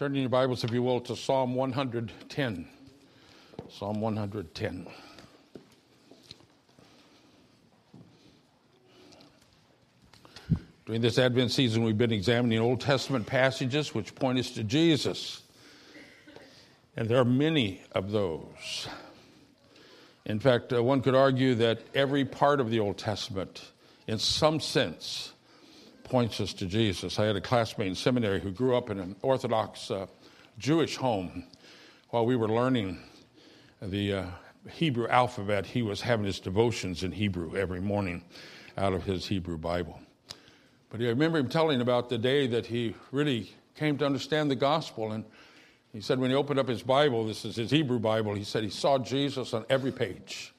Turn in your Bibles, if you will, to Psalm 110. Psalm 110. During this Advent season, we've been examining Old Testament passages which point us to Jesus. And there are many of those. In fact, uh, one could argue that every part of the Old Testament, in some sense, points us to Jesus. I had a classmate in seminary who grew up in an Orthodox uh, Jewish home. While we were learning the uh, Hebrew alphabet, he was having his devotions in Hebrew every morning out of his Hebrew Bible. But I remember him telling about the day that he really came to understand the gospel. And he said when he opened up his Bible, this is his Hebrew Bible, he said he saw Jesus on every page.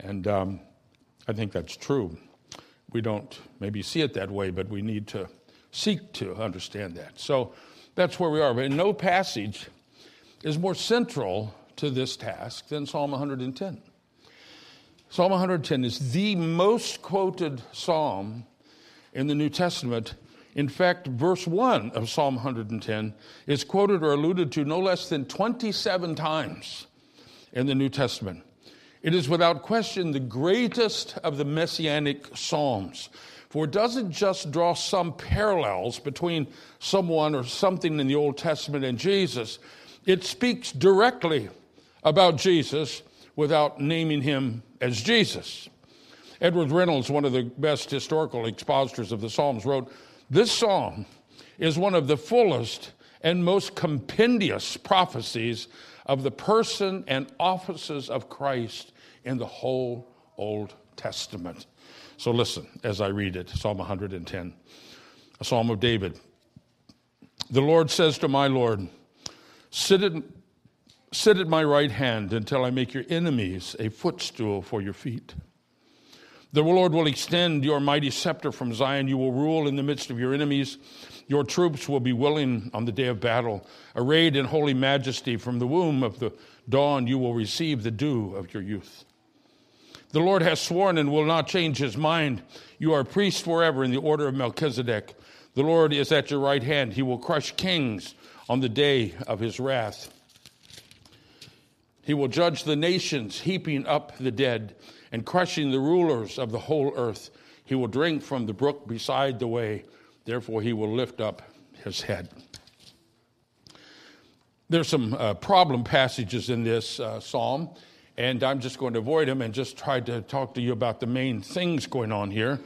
And um, I think that's true. We don't maybe see it that way, but we need to seek to understand that. So that's where we are. But no passage is more central to this task than Psalm 110. Psalm 110 is the most quoted psalm in the New Testament. In fact, verse 1 of Psalm 110 is quoted or alluded to no less than 27 times in the New Testament. It is without question the greatest of the messianic psalms, for it doesn't just draw some parallels between someone or something in the Old Testament and Jesus, it speaks directly about Jesus without naming him as Jesus. Edward Reynolds, one of the best historical expositors of the Psalms, wrote This psalm is one of the fullest and most compendious prophecies of the person and offices of Christ in the whole Old Testament. So listen as I read it Psalm 110, a psalm of David. The Lord says to my Lord, Sit at, sit at my right hand until I make your enemies a footstool for your feet. The Lord will extend your mighty scepter from Zion. You will rule in the midst of your enemies. Your troops will be willing on the day of battle. Arrayed in holy majesty from the womb of the dawn, you will receive the dew of your youth. The Lord has sworn and will not change his mind. You are priests forever in the order of Melchizedek. The Lord is at your right hand. He will crush kings on the day of his wrath. He will judge the nations, heaping up the dead and crushing the rulers of the whole earth. He will drink from the brook beside the way, therefore, he will lift up his head. There's some uh, problem passages in this uh, psalm, and I'm just going to avoid them and just try to talk to you about the main things going on here.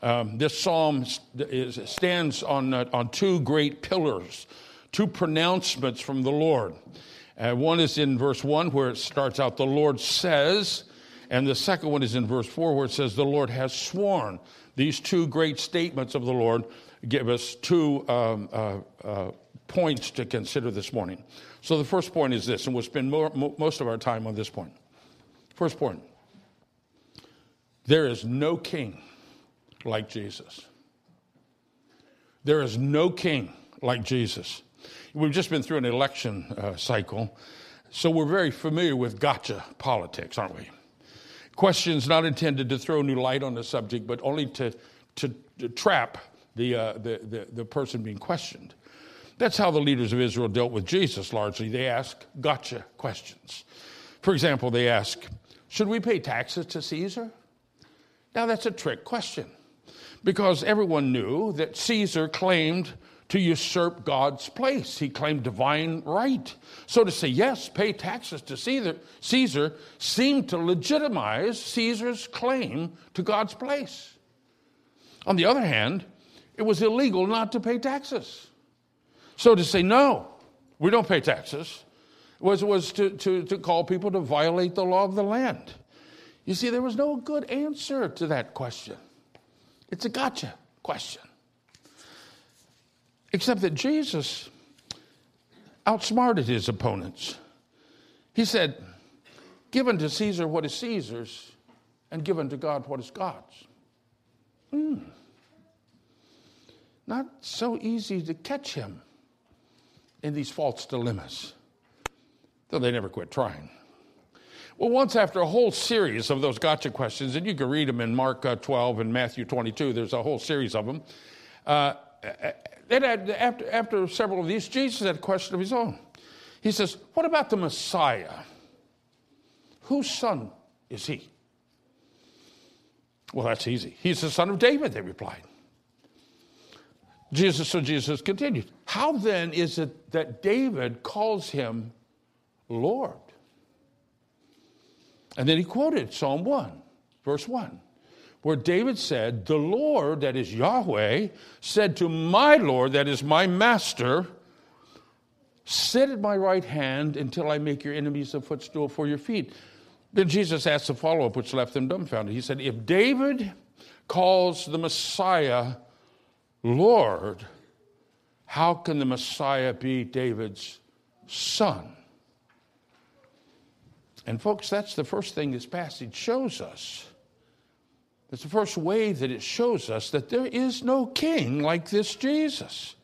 Um, this psalm is, stands on, uh, on two great pillars, two pronouncements from the Lord. Uh, one is in verse 1 where it starts out, The Lord says, and the second one is in verse 4 where it says, The Lord has sworn. These two great statements of the Lord give us two um, uh, uh, points to consider this morning. So the first point is this, and we'll spend more, most of our time on this point. First point there is no king like Jesus. There is no king like Jesus. We've just been through an election uh, cycle, so we're very familiar with gotcha politics, aren't we? Questions not intended to throw new light on the subject, but only to, to, to trap the, uh, the, the, the person being questioned. That's how the leaders of Israel dealt with Jesus largely. They ask gotcha questions. For example, they ask, Should we pay taxes to Caesar? Now, that's a trick question because everyone knew that Caesar claimed to usurp God's place. He claimed divine right. So to say, yes, pay taxes to Caesar, Caesar seemed to legitimize Caesar's claim to God's place. On the other hand, it was illegal not to pay taxes. So to say, no, we don't pay taxes, was, was to, to, to call people to violate the law of the land. You see, there was no good answer to that question. It's a gotcha question. Except that Jesus outsmarted his opponents. He said, Give unto Caesar what is Caesar's, and give unto God what is God's. Hmm. Not so easy to catch him in these false dilemmas, though they never quit trying. Well, once after a whole series of those gotcha questions, and you can read them in Mark uh, 12 and Matthew 22, there's a whole series of them. Uh, Then after, after several of these, Jesus had a question of his own. He says, What about the Messiah? Whose son is he? Well, that's easy. He's the son of David, they replied. Jesus, so Jesus continued, How then is it that David calls him Lord? And then he quoted Psalm 1, verse 1, where David said, The Lord, that is Yahweh, said to my Lord, that is my master, Sit at my right hand until I make your enemies a footstool for your feet. Then Jesus asked a follow up, which left them dumbfounded. He said, If David calls the Messiah Lord, how can the Messiah be David's son? And, folks, that's the first thing this passage shows us. It's the first way that it shows us that there is no king like this Jesus.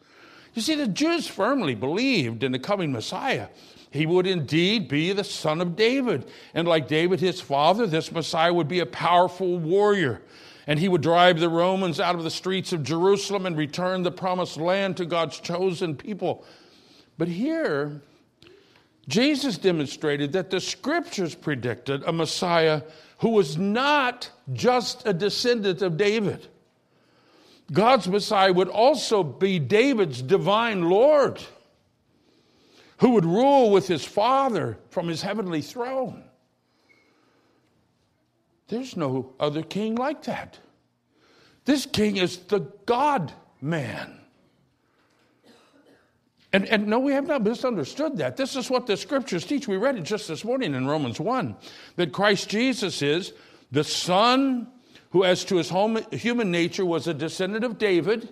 You see, the Jews firmly believed in the coming Messiah. He would indeed be the son of David. And like David, his father, this Messiah would be a powerful warrior. And he would drive the Romans out of the streets of Jerusalem and return the promised land to God's chosen people. But here, Jesus demonstrated that the scriptures predicted a Messiah who was not just a descendant of David. God's Messiah would also be David's divine Lord, who would rule with his Father from his heavenly throne. There's no other king like that. This king is the God man. And, and no, we have not misunderstood that. This is what the scriptures teach. We read it just this morning in Romans 1 that Christ Jesus is the Son who, as to his human nature, was a descendant of David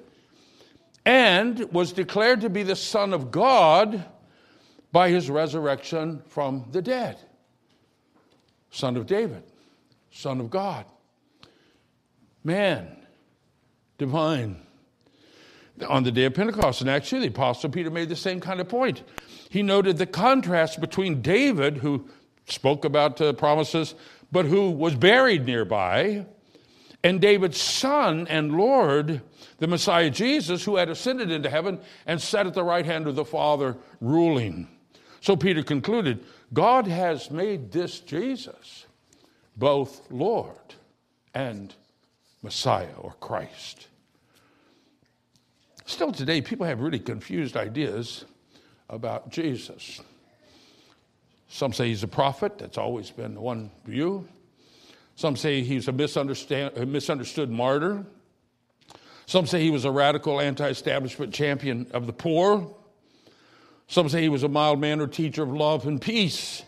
and was declared to be the Son of God by his resurrection from the dead. Son of David, Son of God, man, divine on the day of Pentecost. And actually, the Apostle Peter made the same kind of point. He noted the contrast between David, who spoke about uh, promises, but who was buried nearby, and David's son and Lord, the Messiah Jesus, who had ascended into heaven and sat at the right hand of the Father, ruling. So Peter concluded God has made this Jesus both Lord and Messiah or Christ. Still today, people have really confused ideas about Jesus. Some say he's a prophet, that's always been the one view. Some say he's a, a misunderstood martyr. Some say he was a radical anti establishment champion of the poor. Some say he was a mild mannered teacher of love and peace.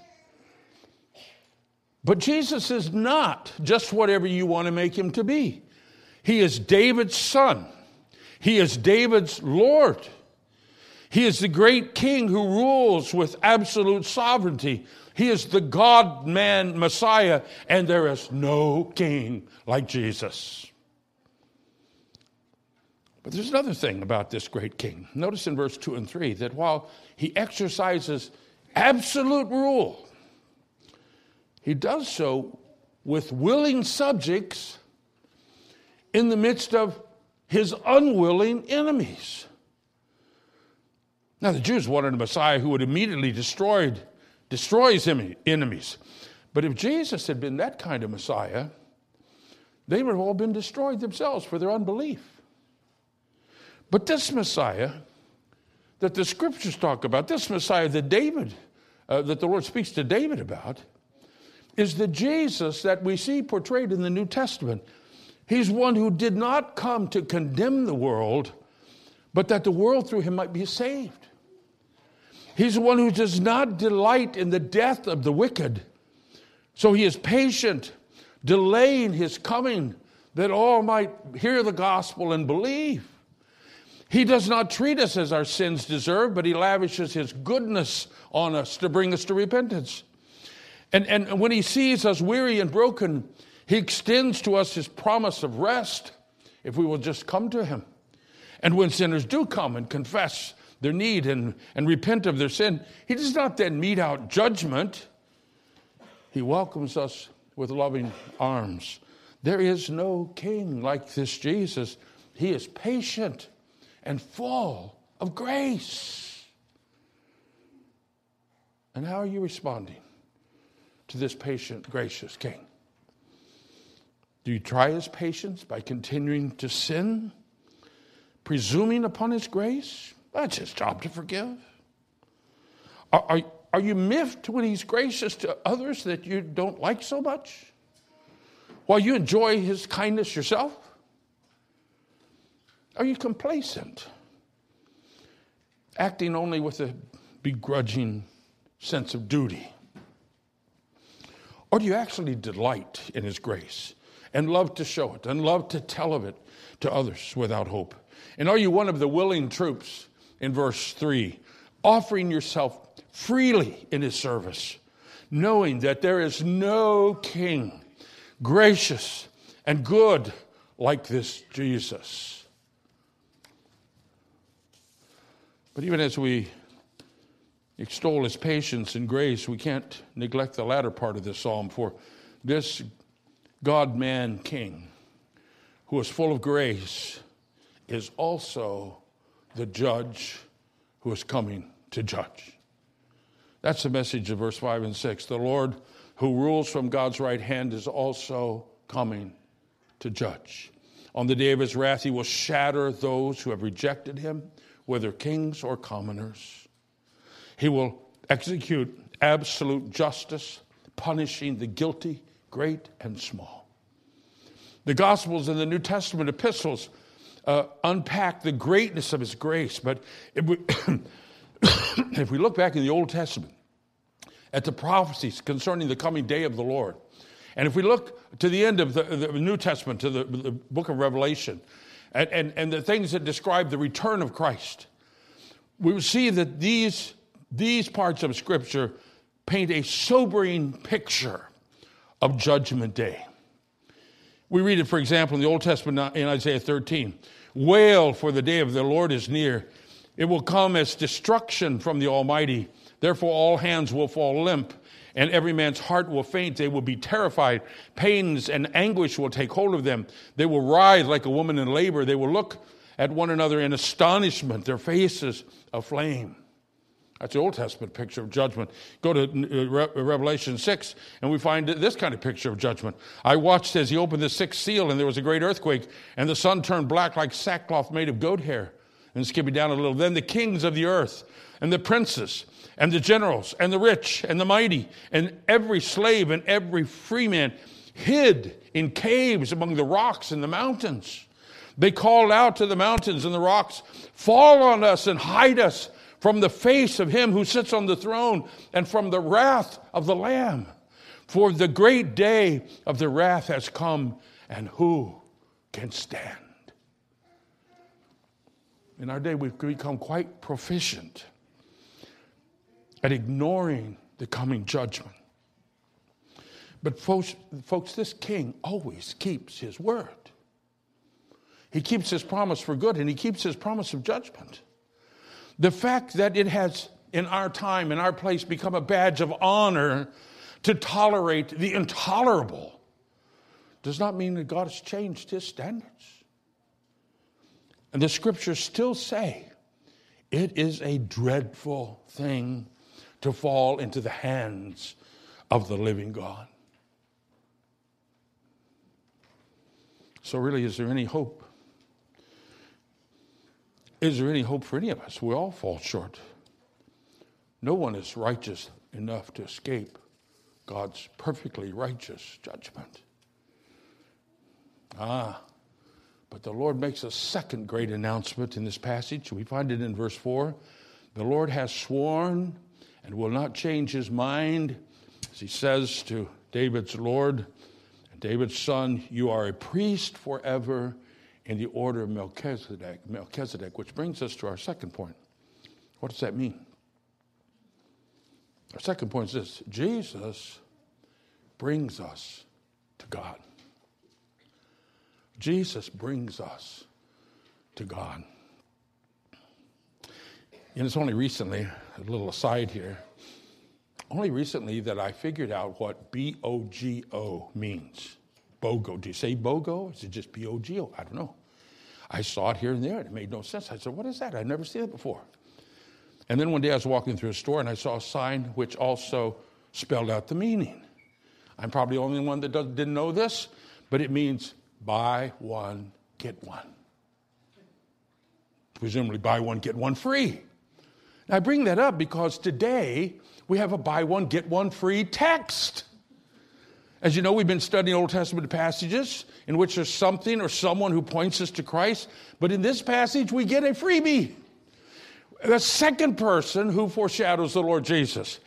But Jesus is not just whatever you want to make him to be. He is David's son. He is David's Lord. He is the great king who rules with absolute sovereignty. He is the God man Messiah, and there is no king like Jesus. But there's another thing about this great king. Notice in verse 2 and 3 that while he exercises absolute rule, he does so with willing subjects in the midst of his unwilling enemies. Now, the Jews wanted a Messiah who would immediately destroy destroys enemies. But if Jesus had been that kind of Messiah, they would have all been destroyed themselves for their unbelief. But this Messiah that the scriptures talk about, this Messiah that David, uh, that the Lord speaks to David about, is the Jesus that we see portrayed in the New Testament. He's one who did not come to condemn the world, but that the world through him might be saved. He's one who does not delight in the death of the wicked. So he is patient, delaying his coming that all might hear the gospel and believe. He does not treat us as our sins deserve, but he lavishes his goodness on us to bring us to repentance. And, and when he sees us weary and broken, he extends to us his promise of rest if we will just come to him. And when sinners do come and confess their need and, and repent of their sin, he does not then mete out judgment. He welcomes us with loving arms. There is no king like this Jesus. He is patient and full of grace. And how are you responding to this patient, gracious King? Do you try his patience by continuing to sin, presuming upon his grace? That's his job to forgive. Are, are, are you miffed when he's gracious to others that you don't like so much? While you enjoy his kindness yourself? Are you complacent? Acting only with a begrudging sense of duty? Or do you actually delight in his grace and love to show it and love to tell of it to others without hope? And are you one of the willing troops in verse 3, offering yourself freely in his service, knowing that there is no king gracious and good like this Jesus? But even as we extol his patience and grace, we can't neglect the latter part of this psalm, for this God man king, who is full of grace, is also the judge who is coming to judge. That's the message of verse 5 and 6. The Lord who rules from God's right hand is also coming to judge. On the day of his wrath, he will shatter those who have rejected him, whether kings or commoners. He will execute absolute justice, punishing the guilty, great and small. The Gospels and the New Testament epistles uh, unpack the greatness of His grace, but if we, if we look back in the Old Testament at the prophecies concerning the coming day of the Lord, and if we look to the end of the, the New Testament, to the, the, book of Revelation, and, and, and the things that describe the return of Christ, we will see that these these parts of Scripture paint a sobering picture of Judgment Day. We read it, for example, in the Old Testament in Isaiah 13 Wail, for the day of the Lord is near. It will come as destruction from the Almighty. Therefore, all hands will fall limp, and every man's heart will faint. They will be terrified. Pains and anguish will take hold of them. They will writhe like a woman in labor. They will look at one another in astonishment, their faces aflame. That's the Old Testament picture of judgment. Go to uh, uh, Revelation 6, and we find this kind of picture of judgment. I watched as he opened the sixth seal, and there was a great earthquake, and the sun turned black like sackcloth made of goat hair. And skipping down a little, then the kings of the earth, and the princes, and the generals, and the rich, and the mighty, and every slave and every free man hid in caves among the rocks and the mountains. They called out to the mountains and the rocks, Fall on us and hide us from the face of him who sits on the throne and from the wrath of the Lamb. For the great day of the wrath has come, and who can stand? In our day, we've become quite proficient at ignoring the coming judgment. But, folks, folks, this king always keeps his word. He keeps his promise for good, and he keeps his promise of judgment. The fact that it has, in our time, in our place, become a badge of honor to tolerate the intolerable does not mean that God has changed his standards. And the scriptures still say it is a dreadful thing to fall into the hands of the living God. So, really, is there any hope? Is there any hope for any of us? We all fall short. No one is righteous enough to escape God's perfectly righteous judgment. Ah, but the Lord makes a second great announcement in this passage. We find it in verse 4. The Lord has sworn and will not change his mind, as he says to David's Lord and David's son, You are a priest forever in the order of Melchizedek, Melchizedek, which brings us to our second point. What does that mean? Our second point is this Jesus brings us to God. Jesus brings us to God. And it's only recently, a little aside here, only recently that I figured out what B O G O means. BOGO. Do you say BOGO? Is it just B O G O? I don't know. I saw it here and there, and it made no sense. I said, What is that? I've never seen it before. And then one day I was walking through a store and I saw a sign which also spelled out the meaning. I'm probably the only one that didn't know this, but it means buy one, get one. Presumably, buy one, get one free. Now, I bring that up because today we have a buy one, get one free text. As you know, we've been studying Old Testament passages in which there's something or someone who points us to Christ, but in this passage we get a freebie. The second person who foreshadows the Lord Jesus.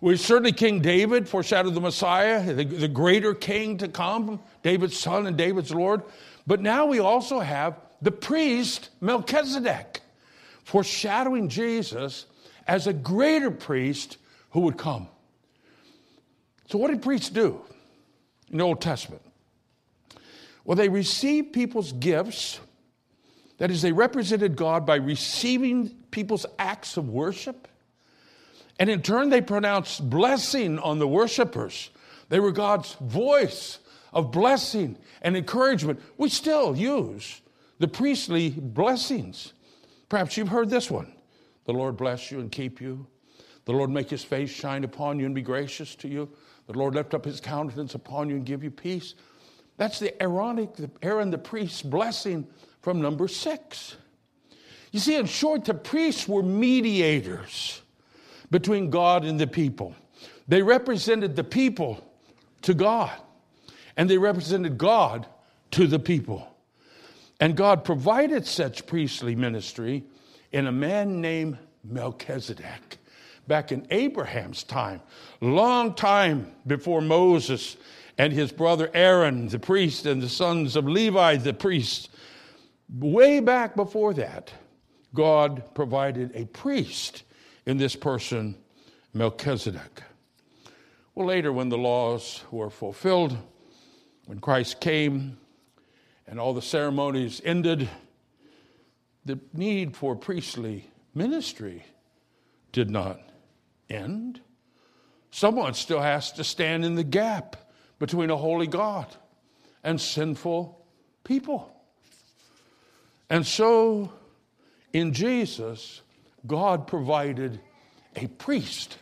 We certainly King David foreshadowed the Messiah, the, the greater king to come, David's son and David's Lord. But now we also have the priest Melchizedek, foreshadowing Jesus as a greater priest who would come. So, what did priests do in the Old Testament? Well, they received people's gifts. That is, they represented God by receiving people's acts of worship. And in turn, they pronounced blessing on the worshipers. They were God's voice of blessing and encouragement. We still use the priestly blessings. Perhaps you've heard this one The Lord bless you and keep you. The Lord make his face shine upon you and be gracious to you. The Lord lift up his countenance upon you and give you peace. That's the Aaronic, the Aaron the priest's blessing from number six. You see, in short, the priests were mediators between God and the people. They represented the people to God, and they represented God to the people. And God provided such priestly ministry in a man named Melchizedek back in Abraham's time, long time before Moses and his brother Aaron, the priest, and the sons of Levi, the priest. Way back before that, God provided a priest in this person, Melchizedek. Well, later, when the laws were fulfilled, when Christ came and all the ceremonies ended, the need for priestly ministry did not end. Someone still has to stand in the gap between a holy God and sinful people. And so, in Jesus, God provided a priest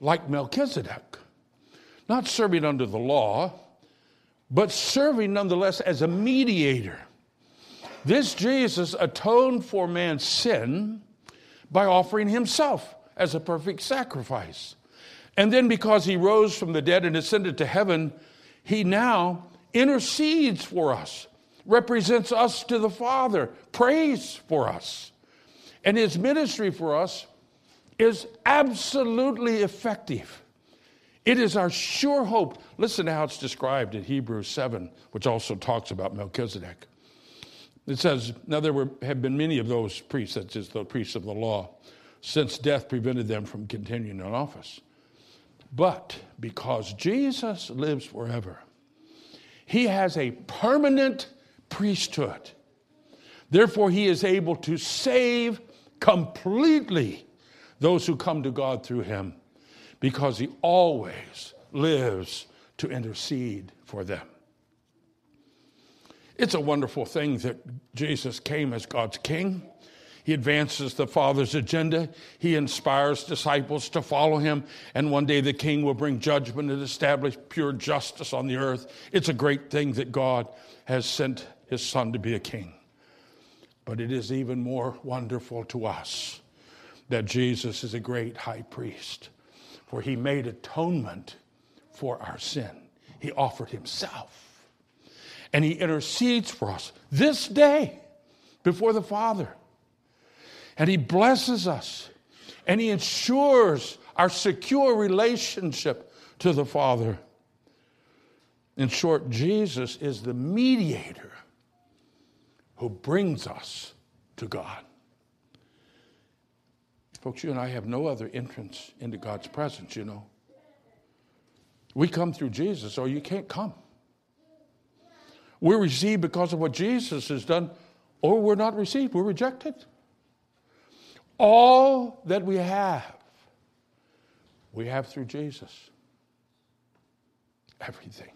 like Melchizedek, not serving under the law, but serving nonetheless as a mediator. This Jesus atoned for man's sin by offering himself as a perfect sacrifice. And then, because he rose from the dead and ascended to heaven, he now intercedes for us, represents us to the Father, prays for us. And his ministry for us is absolutely effective. It is our sure hope. Listen to how it's described in Hebrews 7, which also talks about Melchizedek. It says, Now there were, have been many of those priests, that is, the priests of the law, since death prevented them from continuing in office. But because Jesus lives forever, he has a permanent priesthood. Therefore, he is able to save completely those who come to God through him because he always lives to intercede for them. It's a wonderful thing that Jesus came as God's king. He advances the Father's agenda. He inspires disciples to follow him. And one day the king will bring judgment and establish pure justice on the earth. It's a great thing that God has sent his son to be a king. But it is even more wonderful to us that Jesus is a great high priest, for he made atonement for our sin. He offered himself, and he intercedes for us this day before the Father. And he blesses us, and he ensures our secure relationship to the Father. In short, Jesus is the mediator who brings us to God. Folks, you and I have no other entrance into God's presence, you know. We come through Jesus, or you can't come. We're received because of what Jesus has done, or we're not received, we're rejected. All that we have, we have through Jesus. Everything.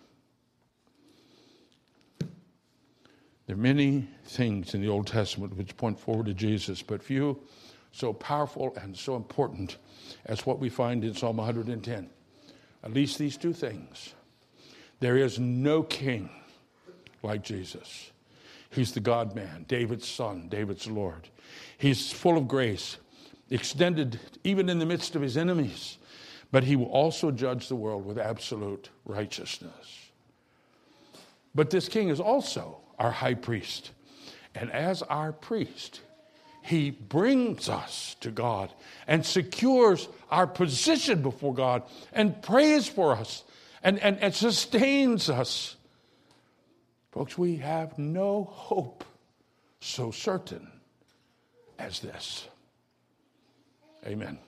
There are many things in the Old Testament which point forward to Jesus, but few so powerful and so important as what we find in Psalm 110. At least these two things. There is no king like Jesus. He's the God man, David's son, David's Lord. He's full of grace, extended even in the midst of his enemies, but he will also judge the world with absolute righteousness. But this king is also our high priest. And as our priest, he brings us to God and secures our position before God and prays for us and, and, and sustains us. Folks, we have no hope so certain as this. Amen.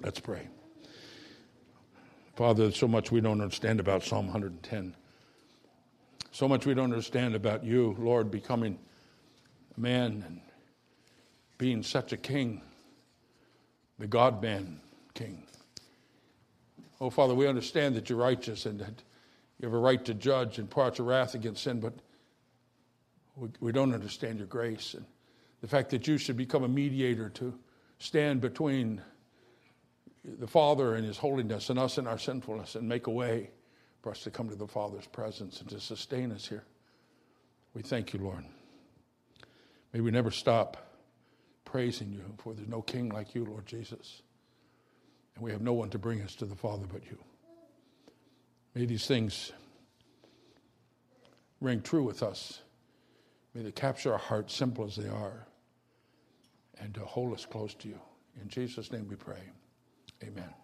Let's pray. Father, so much we don't understand about Psalm 110. So much we don't understand about you, Lord, becoming a man and being such a king, the God man king. Oh, Father, we understand that you're righteous and that you have a right to judge and pour out your wrath against sin, but we, we don't understand your grace and the fact that you should become a mediator to stand between the Father and His holiness and us and our sinfulness and make a way for us to come to the Father's presence and to sustain us here. We thank you, Lord. May we never stop praising you, for there's no king like you, Lord Jesus. And we have no one to bring us to the Father but you. May these things ring true with us. May they capture our hearts, simple as they are, and to hold us close to you. In Jesus' name we pray. Amen.